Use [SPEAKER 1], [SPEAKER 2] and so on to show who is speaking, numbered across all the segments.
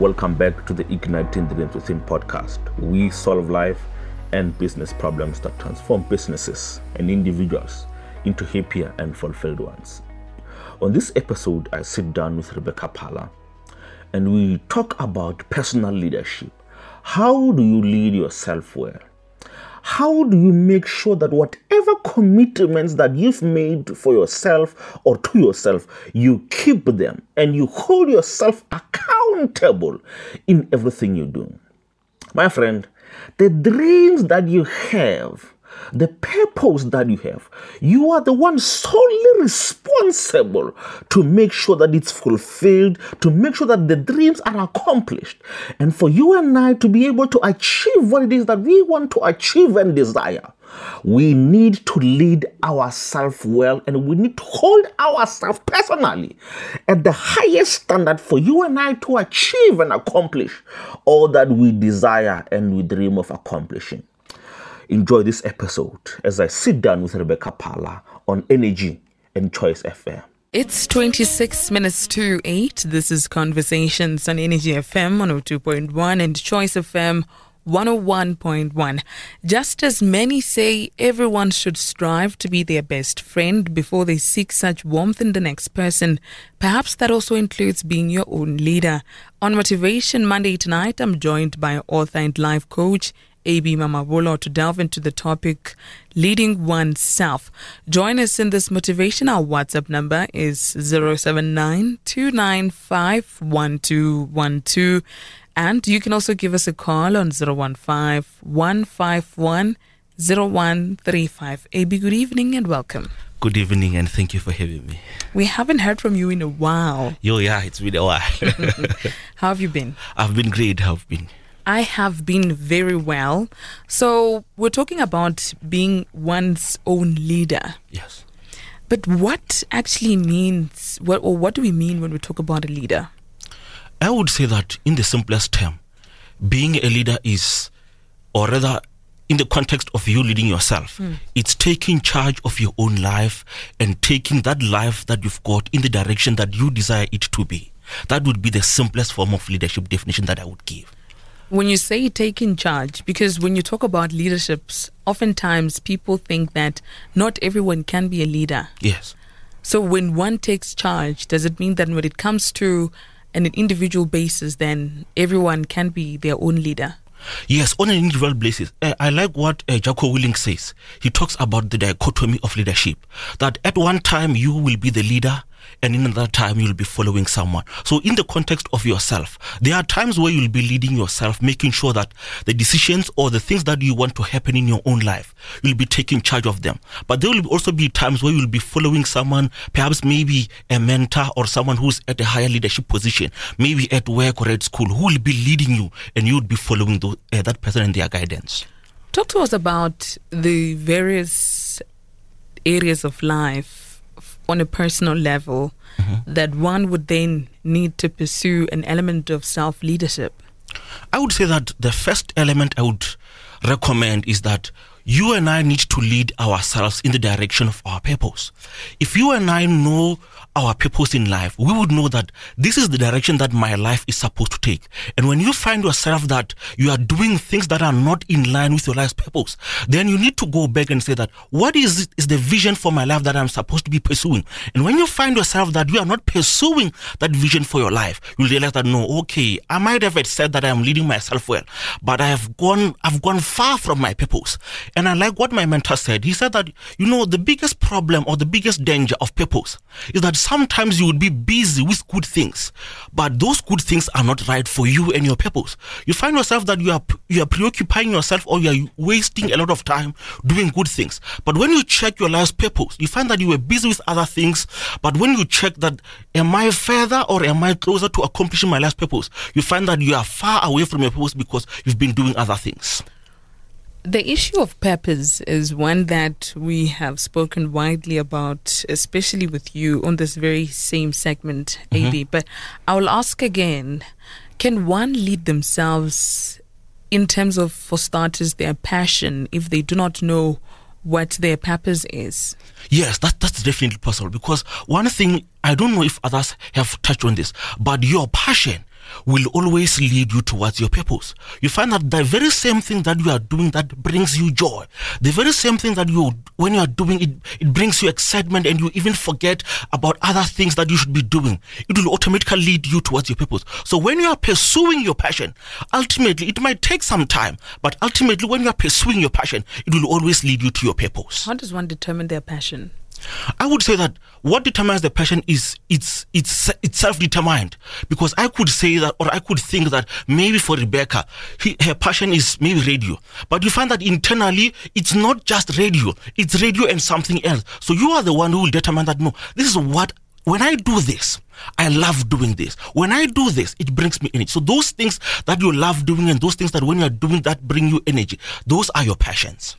[SPEAKER 1] Welcome back to the Igniting Dreams Within podcast. We solve life and business problems that transform businesses and individuals into happier and fulfilled ones. On this episode, I sit down with Rebecca Pala and we talk about personal leadership. How do you lead yourself well? How do you make sure that whatever commitments that you've made for yourself or to yourself, you keep them and you hold yourself accountable in everything you do? My friend, the dreams that you have the purpose that you have, you are the one solely responsible to make sure that it's fulfilled, to make sure that the dreams are accomplished. And for you and I to be able to achieve what it is that we want to achieve and desire, we need to lead ourselves well and we need to hold ourselves personally at the highest standard for you and I to achieve and accomplish all that we desire and we dream of accomplishing. Enjoy this episode as I sit down with Rebecca Pala on Energy and Choice FM.
[SPEAKER 2] It's 26 minutes to 8. This is Conversations on Energy FM 102.1 and Choice FM 101.1. Just as many say everyone should strive to be their best friend before they seek such warmth in the next person, perhaps that also includes being your own leader. On Motivation Monday tonight, I'm joined by author and life coach AB Mamabolo to delve into the topic leading oneself. Join us in this motivation. Our WhatsApp number is 79 and you can also give us a call on 015 151 0135. AB, good evening and welcome.
[SPEAKER 3] Good evening and thank you for having me.
[SPEAKER 2] We haven't heard from you in a while.
[SPEAKER 3] Yo, yeah, it's been a while.
[SPEAKER 2] How have you been?
[SPEAKER 3] I've been great. I've been?
[SPEAKER 2] I have been very well. So, we're talking about being one's own leader.
[SPEAKER 3] Yes.
[SPEAKER 2] But what actually means, what, or what do we mean when we talk about a leader?
[SPEAKER 3] I would say that, in the simplest term, being a leader is, or rather, in the context of you leading yourself, mm. it's taking charge of your own life and taking that life that you've got in the direction that you desire it to be. That would be the simplest form of leadership definition that I would give
[SPEAKER 2] when you say taking charge, because when you talk about leaderships, oftentimes people think that not everyone can be a leader.
[SPEAKER 3] Yes.
[SPEAKER 2] So when one takes charge, does it mean that when it comes to an individual basis, then everyone can be their own leader?
[SPEAKER 3] Yes, on an individual basis. Uh, I like what uh, Jocko Willink says. He talks about the dichotomy of leadership. That at one time you will be the leader, and in another time you'll be following someone. So, in the context of yourself, there are times where you'll be leading yourself, making sure that the decisions or the things that you want to happen in your own life, you'll be taking charge of them. But there will also be times where you'll be following someone, perhaps maybe a mentor or someone who's at a higher leadership position, maybe at work or at school, who will be leading you, and you'll be following uh, that person and their guidance.
[SPEAKER 2] Talk to us about the various areas of life on a personal level mm-hmm. that one would then need to pursue an element of self leadership?
[SPEAKER 3] I would say that the first element I would recommend is that you and I need to lead ourselves in the direction of our purpose. If you and I know our purpose in life, we would know that this is the direction that my life is supposed to take. And when you find yourself that you are doing things that are not in line with your life's purpose, then you need to go back and say that what is is the vision for my life that I'm supposed to be pursuing? And when you find yourself that you are not pursuing that vision for your life, you realize that no, okay, I might have said that I'm leading myself well, but I have gone I've gone far from my purpose. And I like what my mentor said. He said that you know the biggest problem or the biggest danger of purpose is that sometimes you would be busy with good things, but those good things are not right for you and your purpose. You find yourself that you are you are preoccupying yourself or you are wasting a lot of time doing good things. But when you check your life's purpose, you find that you were busy with other things. But when you check that, am I further or am I closer to accomplishing my life's purpose? You find that you are far away from your purpose because you've been doing other things.
[SPEAKER 2] The issue of purpose is one that we have spoken widely about, especially with you on this very same segment, mm-hmm. AB. But I will ask again can one lead themselves in terms of, for starters, their passion if they do not know what their purpose is?
[SPEAKER 3] Yes, that, that's definitely possible because one thing, I don't know if others have touched on this, but your passion will always lead you towards your purpose. You find that the very same thing that you are doing that brings you joy, the very same thing that you, when you are doing it, it brings you excitement and you even forget about other things that you should be doing. It will automatically lead you towards your purpose. So when you are pursuing your passion, ultimately it might take some time, but ultimately when you are pursuing your passion, it will always lead you to your purpose.
[SPEAKER 2] How does one determine their passion?
[SPEAKER 3] I would say that what determines the passion is it's it's it's self-determined because I could say that or I could think that maybe for Rebecca he, her passion is maybe radio but you find that internally it's not just radio it's radio and something else so you are the one who will determine that no this is what when I do this I love doing this. When I do this, it brings me energy. So those things that you love doing and those things that when you are doing that bring you energy, those are your passions.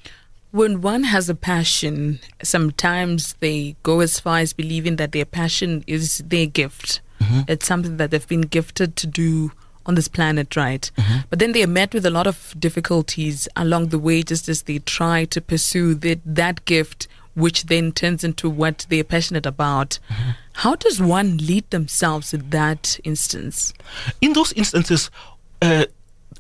[SPEAKER 2] When one has a passion, sometimes they go as far as believing that their passion is their gift. Mm-hmm. It's something that they've been gifted to do on this planet, right? Mm-hmm. But then they are met with a lot of difficulties along the way, just as they try to pursue that, that gift, which then turns into what they're passionate about. Mm-hmm. How does one lead themselves in that instance?
[SPEAKER 3] in those instances, uh,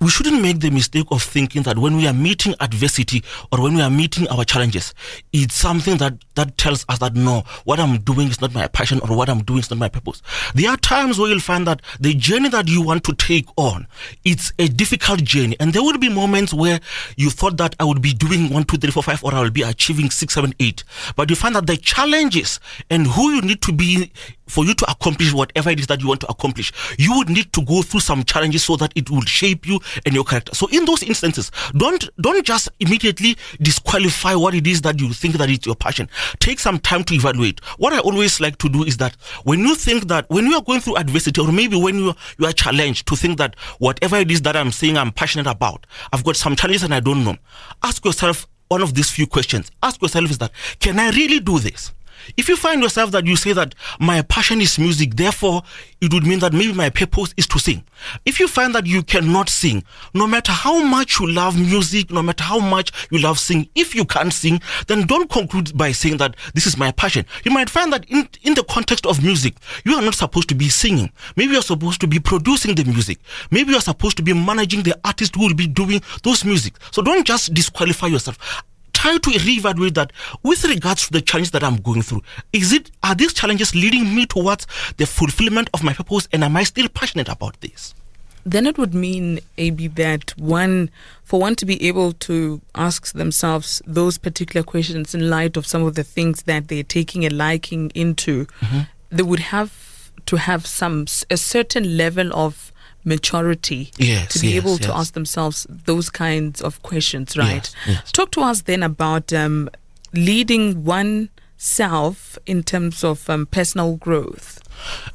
[SPEAKER 3] we shouldn't make the mistake of thinking that when we are meeting adversity or when we are meeting our challenges, it's something that, that tells us that no, what I'm doing is not my passion or what I'm doing is not my purpose. There are times where you'll find that the journey that you want to take on, it's a difficult journey. And there will be moments where you thought that I would be doing one, two, three, four, five, or I will be achieving six, seven, eight. But you find that the challenges and who you need to be for you to accomplish whatever it is that you want to accomplish, you would need to go through some challenges so that it will shape you and your character. So in those instances, don't don't just immediately disqualify what it is that you think that it's your passion. Take some time to evaluate. What I always like to do is that when you think that when you are going through adversity or maybe when you you are challenged to think that whatever it is that I'm saying I'm passionate about, I've got some challenges and I don't know. Ask yourself one of these few questions. Ask yourself is that can I really do this? If you find yourself that you say that my passion is music, therefore it would mean that maybe my purpose is to sing. If you find that you cannot sing, no matter how much you love music, no matter how much you love sing, if you can't sing, then don't conclude by saying that this is my passion. You might find that in, in the context of music, you are not supposed to be singing. Maybe you're supposed to be producing the music. Maybe you're supposed to be managing the artist who will be doing those music. So don't just disqualify yourself try to reevaluate that with regards to the challenges that I'm going through. Is it are these challenges leading me towards the fulfillment of my purpose and am I still passionate about this?
[SPEAKER 2] Then it would mean, AB, that one, for one to be able to ask themselves those particular questions in light of some of the things that they're taking a liking into, mm-hmm. they would have to have some a certain level of maturity
[SPEAKER 3] Yes,
[SPEAKER 2] to be
[SPEAKER 3] yes,
[SPEAKER 2] able to ask themselves those kinds of questions, right?
[SPEAKER 3] Yes, yes.
[SPEAKER 2] Talk to us then about um, leading oneself in terms of um, personal growth.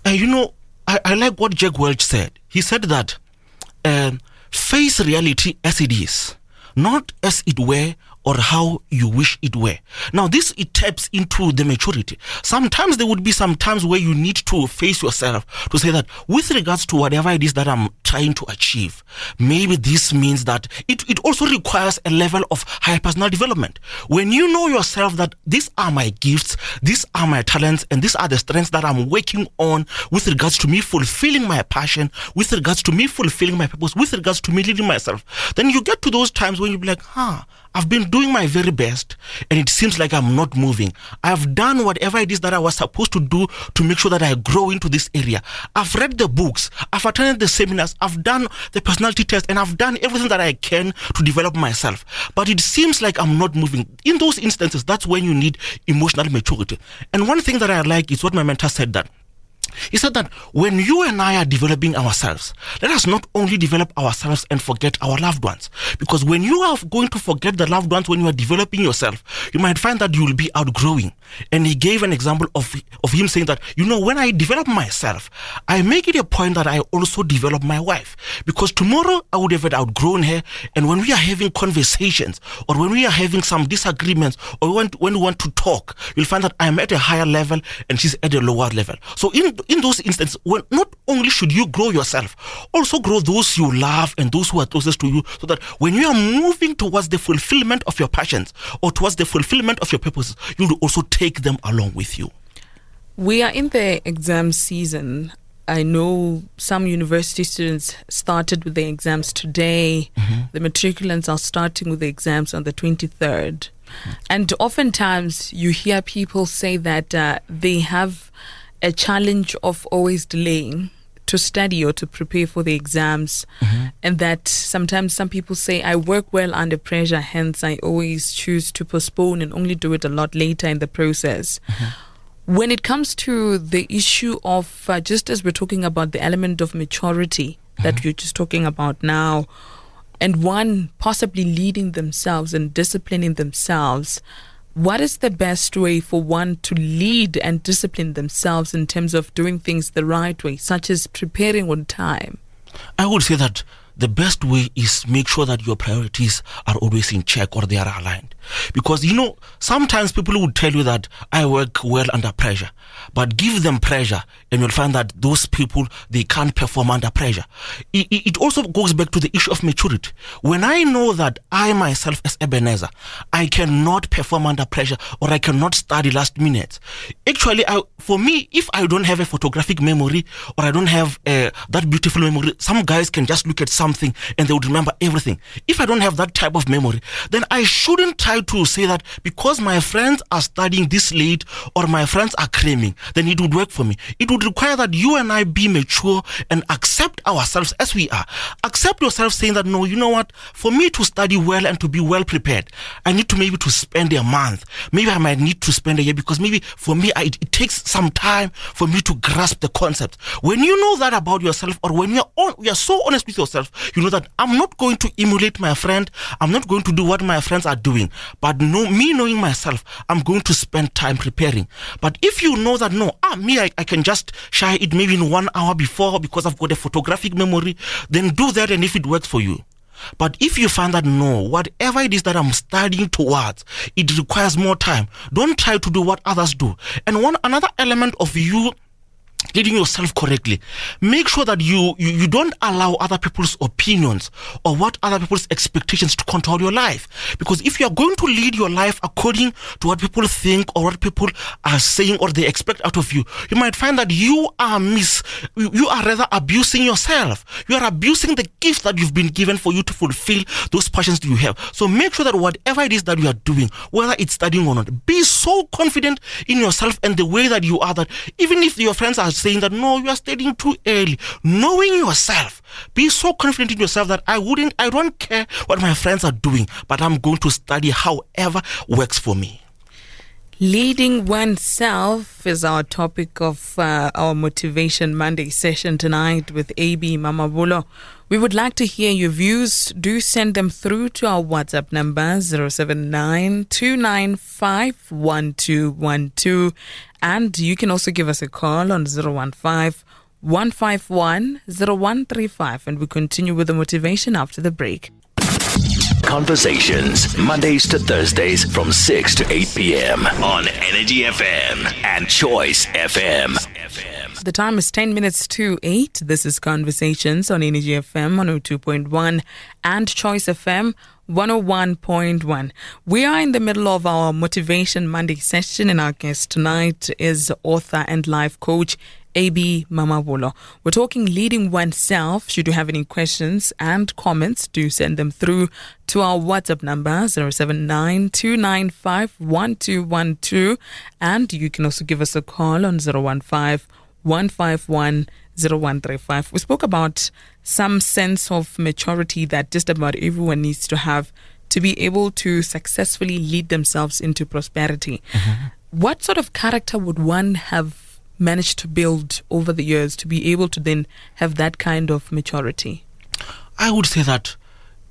[SPEAKER 3] Uh, you know, I, I like what Jack Welch said. He said that um, face reality as it is, not as it were or how you wish it were. Now, this it taps into the maturity. Sometimes there would be some times where you need to face yourself to say that with regards to whatever it is that I'm trying to achieve, maybe this means that it, it also requires a level of higher personal development. When you know yourself that these are my gifts, these are my talents, and these are the strengths that I'm working on with regards to me fulfilling my passion, with regards to me fulfilling my purpose, with regards to me leading myself, then you get to those times when you be like, huh, I've been doing my very best and it seems like I'm not moving. I've done whatever it is that I was supposed to do to make sure that I grow into this area. I've read the books, I've attended the seminars, I've done the personality test, and I've done everything that I can to develop myself. But it seems like I'm not moving. In those instances, that's when you need emotional maturity. And one thing that I like is what my mentor said that he said that when you and I are developing ourselves, let us not only develop ourselves and forget our loved ones. Because when you are going to forget the loved ones when you are developing yourself, you might find that you will be outgrowing. And he gave an example of, of him saying that, you know, when I develop myself, I make it a point that I also develop my wife. Because tomorrow I would have outgrown her. And when we are having conversations or when we are having some disagreements or when, when we want to talk, you'll find that I'm at a higher level and she's at a lower level. So in in those instances, when not only should you grow yourself, also grow those you love and those who are closest to you, so that when you are moving towards the fulfillment of your passions or towards the fulfillment of your purposes, you will also take them along with you.
[SPEAKER 2] We are in the exam season. I know some university students started with their exams today. The matriculants are starting with the exams on the 23rd. And oftentimes you hear people say that uh, they have a challenge of always delaying to study or to prepare for the exams. Mm-hmm. And that sometimes some people say, I work well under pressure, hence I always choose to postpone and only do it a lot later in the process. Mm-hmm. When it comes to the issue of, uh, just as we're talking about the element of maturity that mm-hmm. you're just talking about now, and one possibly leading themselves and disciplining themselves, what is the best way for one to lead and discipline themselves in terms of doing things the right way, such as preparing on time?
[SPEAKER 3] I would say that the best way is make sure that your priorities are always in check or they are aligned. Because you know, sometimes people would tell you that I work well under pressure, but give them pressure and you'll find that those people they can't perform under pressure. It, it also goes back to the issue of maturity. When I know that I myself as Ebenezer, I cannot perform under pressure or I cannot study last minute. Actually, I, for me, if I don't have a photographic memory or I don't have uh, that beautiful memory, some guys can just look at something and they would remember everything. If I don't have that type of memory, then I shouldn't try to say that because my friends are studying this late or my friends are cramming, then it would work for me. It would require that you and I be mature and accept ourselves as we are. Accept yourself saying that no, you know what? For me to study well and to be well prepared, I need to maybe to spend a month. Maybe I might need to spend a year because maybe for me I, it takes some time for me to grasp the concept. When you know that about yourself, or when you're on, you're so honest with yourself, you know that I'm not going to emulate my friend. I'm not going to do what my friends are doing. But no, me knowing myself, I'm going to spend time preparing. But if you know that no, ah, me, I, I can just share it maybe in one hour before because I've got a photographic memory, then do that. And if it works for you, but if you find that no, whatever it is that I'm studying towards, it requires more time. Don't try to do what others do. And one another element of you leading yourself correctly. Make sure that you, you you don't allow other people's opinions or what other people's expectations to control your life. Because if you are going to lead your life according to what people think or what people are saying or they expect out of you you might find that you are mis you you are rather abusing yourself. You are abusing the gift that you've been given for you to fulfill those passions that you have. So make sure that whatever it is that you are doing whether it's studying or not be so confident in yourself and the way that you are that even if your friends are saying that no, you are studying too early. Knowing yourself, be so confident in yourself that I wouldn't, I don't care what my friends are doing, but I'm going to study however works for me.
[SPEAKER 2] Leading oneself is our topic of uh, our Motivation Monday session tonight with AB Mamabolo. We would like to hear your views. Do send them through to our WhatsApp number 079 295 And you can also give us a call on 015 151 0135. And we continue with the motivation after the break.
[SPEAKER 4] Conversations, Mondays to Thursdays from 6 to 8 p.m. on Energy FM and Choice FM.
[SPEAKER 2] The time is 10 minutes to 8. This is Conversations on Energy FM 102.1 and Choice FM 101.1. We are in the middle of our Motivation Monday session, and our guest tonight is author and life coach AB Mamabolo. We're talking leading oneself. Should you have any questions and comments, do send them through to our WhatsApp number 079 and you can also give us a call on 015 151 0135. We spoke about some sense of maturity that just about everyone needs to have to be able to successfully lead themselves into prosperity. Mm-hmm. What sort of character would one have managed to build over the years to be able to then have that kind of maturity?
[SPEAKER 3] I would say that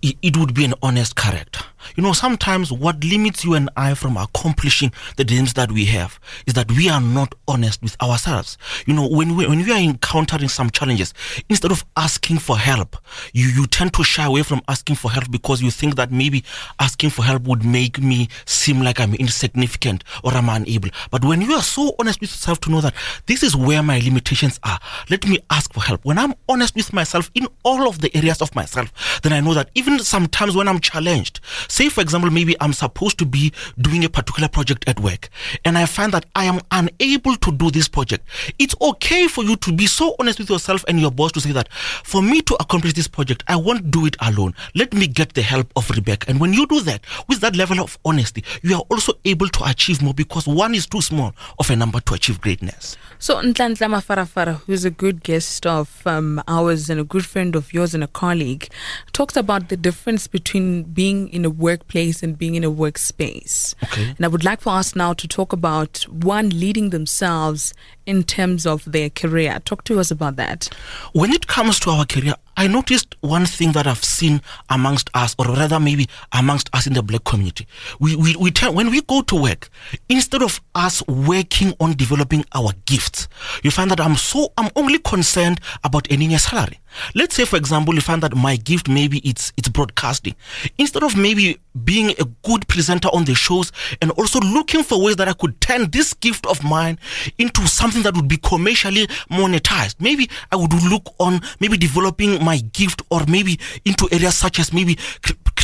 [SPEAKER 3] it would be an honest character. You know, sometimes what limits you and I from accomplishing the dreams that we have is that we are not honest with ourselves. You know, when we when we are encountering some challenges, instead of asking for help, you you tend to shy away from asking for help because you think that maybe asking for help would make me seem like I'm insignificant or I'm unable. But when you are so honest with yourself to know that this is where my limitations are, let me ask for help. When I'm honest with myself in all of the areas of myself, then I know that even sometimes when I'm challenged, Say, for example, maybe I'm supposed to be doing a particular project at work and I find that I am unable to do this project. It's okay for you to be so honest with yourself and your boss to say that for me to accomplish this project, I won't do it alone. Let me get the help of Rebecca. And when you do that, with that level of honesty, you are also able to achieve more because one is too small of a number to achieve greatness.
[SPEAKER 2] So Nhlanhla Mafarafara, who's a good guest of um, ours and a good friend of yours and a colleague, talked about the difference between being in a workplace and being in a workspace.
[SPEAKER 3] Okay.
[SPEAKER 2] And I would like for us now to talk about one leading themselves in terms of their career. Talk to us about that.
[SPEAKER 3] When it comes to our career, I noticed one thing that I've seen amongst us, or rather maybe amongst us in the black community. We, we, we tell, when we go to work, instead of us working on developing our gifts, you find that I'm so, I'm only concerned about earning a salary. Let's say, for example, you find that my gift maybe it's it's broadcasting. Instead of maybe being a good presenter on the shows and also looking for ways that I could turn this gift of mine into something that would be commercially monetized. Maybe I would look on maybe developing my gift or maybe into areas such as maybe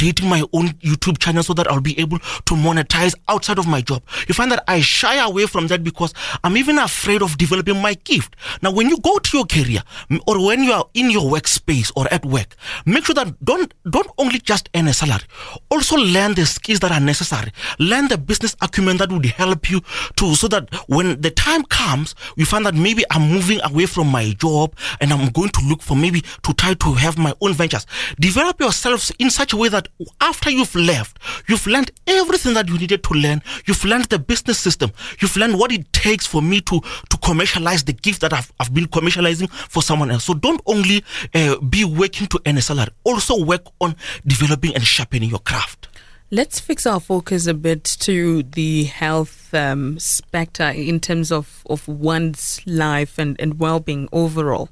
[SPEAKER 3] creating my own YouTube channel so that I'll be able to monetize outside of my job. You find that I shy away from that because I'm even afraid of developing my gift. Now, when you go to your career or when you are in your workspace or at work, make sure that don't don't only just earn a salary, also learn the skills that are necessary. Learn the business acumen that would help you to so that when the time comes, you find that maybe I'm moving away from my job and I'm going to look for maybe to try to have my own ventures. Develop yourselves in such a way that after you've left, you've learned everything that you needed to learn. You've learned the business system. You've learned what it takes for me to to commercialize the gift that I've, I've been commercializing for someone else. So don't only uh, be working to earn a salary. Also work on developing and sharpening your craft.
[SPEAKER 2] Let's fix our focus a bit to the health um, spectre in terms of, of one's life and, and well being overall.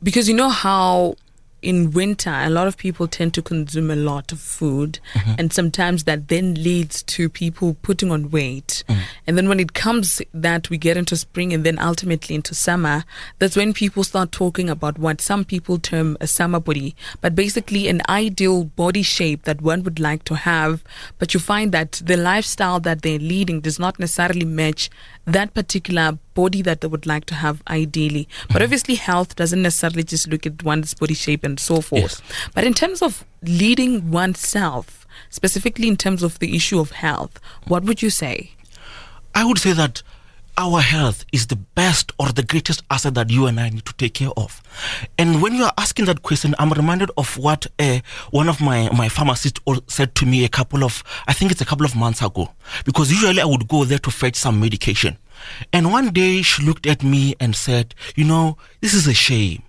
[SPEAKER 2] Because you know how in winter, a lot of people tend to consume a lot of food, mm-hmm. and sometimes that then leads to people putting on weight. Mm. And then when it comes that we get into spring and then ultimately into summer, that's when people start talking about what some people term a summer body, but basically an ideal body shape that one would like to have. But you find that the lifestyle that they're leading does not necessarily match that particular body that they would like to have ideally. But obviously, health doesn't necessarily just look at one's body shape and so forth.
[SPEAKER 3] Yes.
[SPEAKER 2] But in terms of leading oneself, specifically in terms of the issue of health, what would you say?
[SPEAKER 3] I would say that our health is the best or the greatest asset that you and I need to take care of. And when you are asking that question, I'm reminded of what uh, one of my, my pharmacists said to me a couple of, I think it's a couple of months ago. Because usually I would go there to fetch some medication. And one day she looked at me and said, You know, this is a shame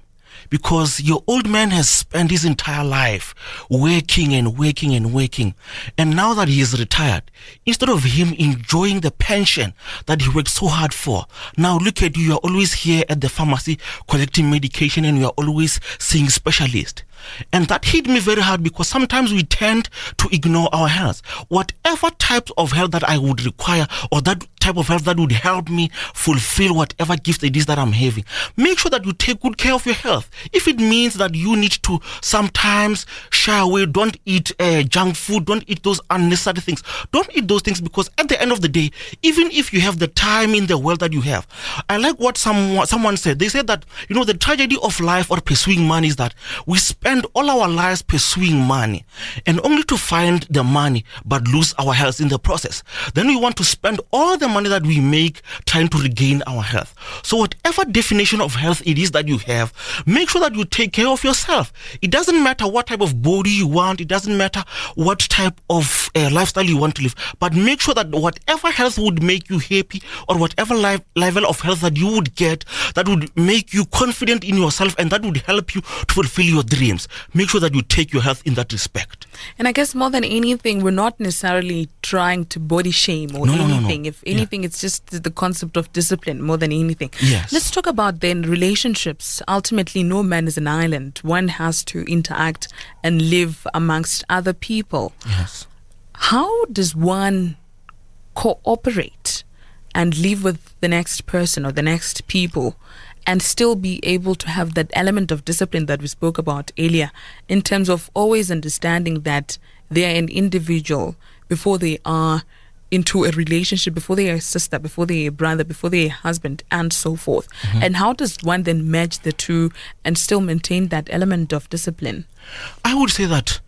[SPEAKER 3] because your old man has spent his entire life working and working and working. And now that he is retired, instead of him enjoying the pension that he worked so hard for, now look at you, you are always here at the pharmacy collecting medication and you are always seeing specialists. And that hit me very hard because sometimes we tend to ignore our health. Whatever types of health that I would require or that type of health that would help me fulfill whatever gift it is that I'm having, make sure that you take good care of your health. If it means that you need to sometimes shy away, don't eat uh, junk food, don't eat those unnecessary things. Don't eat those things because at the end of the day, even if you have the time in the world that you have, I like what someone someone said. They said that you know the tragedy of life or pursuing money is that we spend all our lives pursuing money and only to find the money but lose our health in the process. Then we want to spend all the money that we make trying to regain our health. So whatever definition of health it is that you have, make sure that you take care of yourself. It doesn't matter what type of body you want. It doesn't matter what type of uh, lifestyle you want to live, but make sure that whatever health would make you happy or whatever life, level of health that you would get that would make you confident in yourself and that would help you to fulfill your dreams. Make sure that you take your health in that respect.
[SPEAKER 2] And I guess more than anything, we're not necessarily trying to body shame or
[SPEAKER 3] No, no, no, no.
[SPEAKER 2] anything. If
[SPEAKER 3] Yeah.
[SPEAKER 2] anything, it's just the concept of discipline more than anything.
[SPEAKER 3] Yes.
[SPEAKER 2] Let's talk about then relationships. Ultimately, no man is an island. One has to interact and live amongst other people.
[SPEAKER 3] Yes.
[SPEAKER 2] How does one cooperate and live with the next person or the next people and still be able to have that element of discipline that we spoke about earlier in terms of always understanding that they are an individual before they are into a relationship, before they are a sister, before they are a brother, before they are a husband, and so forth. Mm-hmm. And how does one then merge the two and still maintain that element of discipline?
[SPEAKER 3] I would say that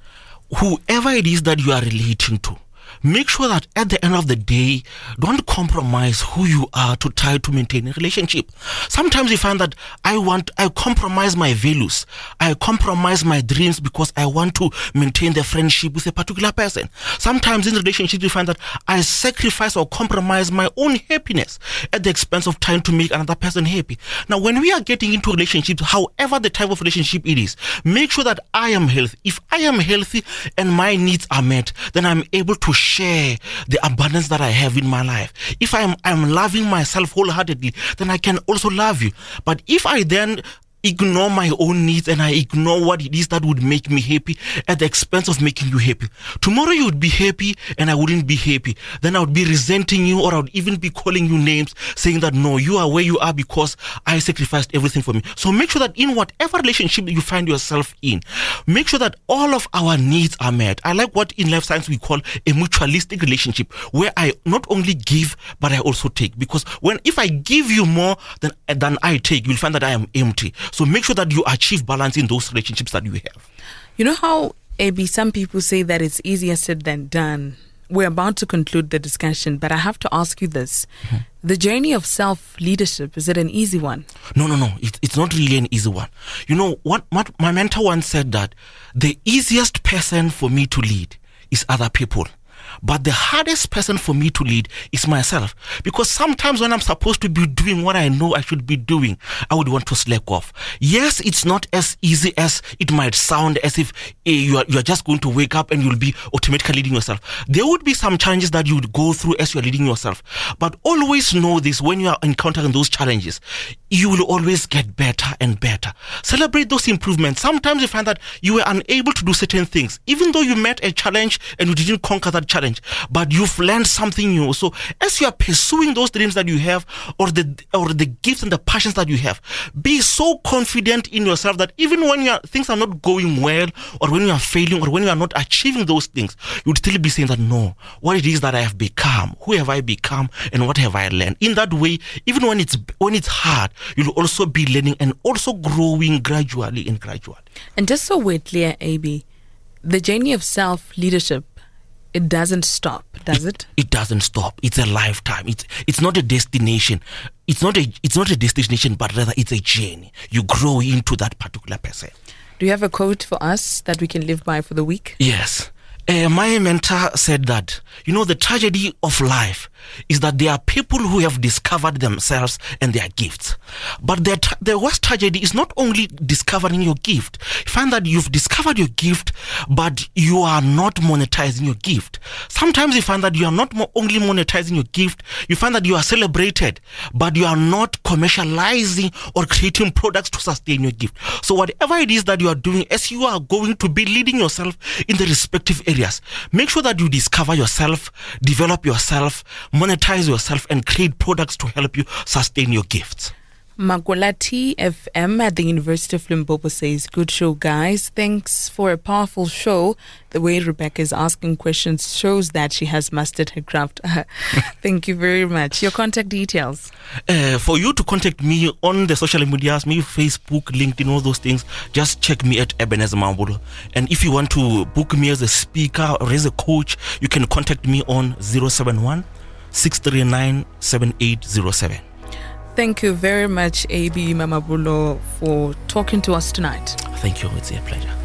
[SPEAKER 3] whoever it is that you are relating to, make sure that at the end of the day, don't compromise who you are to try to maintain a relationship. Sometimes you find that I want, I compromise my values, I compromise my dreams because I want to maintain the friendship with a particular person. Sometimes in relationships, you find that I sacrifice or compromise my own happiness at the expense of trying to make another person happy. Now, when we are getting into relationships, however the type of relationship it is, make sure that I am healthy. If I am healthy and my needs are met, then I'm able to share the abundance that I have in my life. If I'm I'm loving myself wholeheartedly, then I can also love you. But if I then ignore my own needs and I ignore what it is that would make me happy at the expense of making you happy. Tomorrow you would be happy and I wouldn't be happy. Then I would be resenting you or I would even be calling you names saying that no, you are where you are because I sacrificed everything for me. So make sure that in whatever relationship you find yourself in, make sure that all of our needs are met. I like what in life science we call a mutualistic relationship where I not only give but I also take because when if I give you more than than I take, you'll find that I am empty. So make sure that you achieve balance in those relationships that you have.
[SPEAKER 2] You know how, AB, some people say that it's easier said than done. We're about to conclude the discussion, but I have to ask you this. Hmm. The journey of self leadership, is it an easy one?
[SPEAKER 3] No, no, no. It, it's not really an easy one. You know what, what? My mentor once said that the easiest person for me to lead is other people. But the hardest person for me to lead is myself. Because sometimes when I'm supposed to be doing what I know I should be doing, I would want to slack off. Yes, it's not as easy as it might sound as if eh, you, are, you are just going to wake up and you'll be automatically leading yourself. There would be some challenges that you would go through as you're leading yourself. But always know this when you are encountering those challenges, you will always get better and better. Celebrate those improvements. Sometimes you find that you were unable to do certain things, even though you met a challenge and you didn't conquer that challenge, but you've learned something new. So as you are pursuing those dreams that you have, or the or the gifts and the passions that you have, be so confident in yourself that even when are, things are not going well, or when you are failing, or when you are not achieving those things, you'd still be saying that no, what it is that I have become, who have I become, and what have I learned. In that way, even when it's when it's hard, you'll also be learning and also growing gradually and gradually.
[SPEAKER 2] And just so we're clear, AB, the journey of self leadership, it doesn't stop, does it?
[SPEAKER 3] It doesn't stop. It's a lifetime. It's it's not a destination. It's not a it's not a destination, but rather it's a journey. You grow into that particular person.
[SPEAKER 2] Do you have a quote for us that we can live by for the week?
[SPEAKER 3] Yes. Uh, my mentor said that, you know, the tragedy of life is that there are people who have discovered themselves and their gifts. But the, tra- worst tragedy is not only discovering your gift. You find that you've discovered your gift, but you are not monetizing your gift. Sometimes you find that you are not mo- only monetizing your gift, you find that you are celebrated, but you are not commercializing or creating products to sustain your gift. So whatever it is that you are doing, as you are going to be leading yourself in the respective areas, make sure that you discover yourself, develop yourself, monetize yourself, and create products to help you sustain your gifts.
[SPEAKER 2] Magolati FM at the University of Limpopo says, Good show, guys. Thanks for a powerful show. The way Rebecca is asking questions shows that she has mastered her craft. Thank you very much. Your contact details.
[SPEAKER 3] Uh, for you to contact me on the social medias, me Facebook, LinkedIn, all those things, just check me at Ebenezer Mamabolo. And if you want to book me as a speaker or as a coach, you can contact me on 071 639 7807.
[SPEAKER 2] Thank you very much, AB Mamabolo, for talking to us tonight.
[SPEAKER 3] Thank you. It's a pleasure.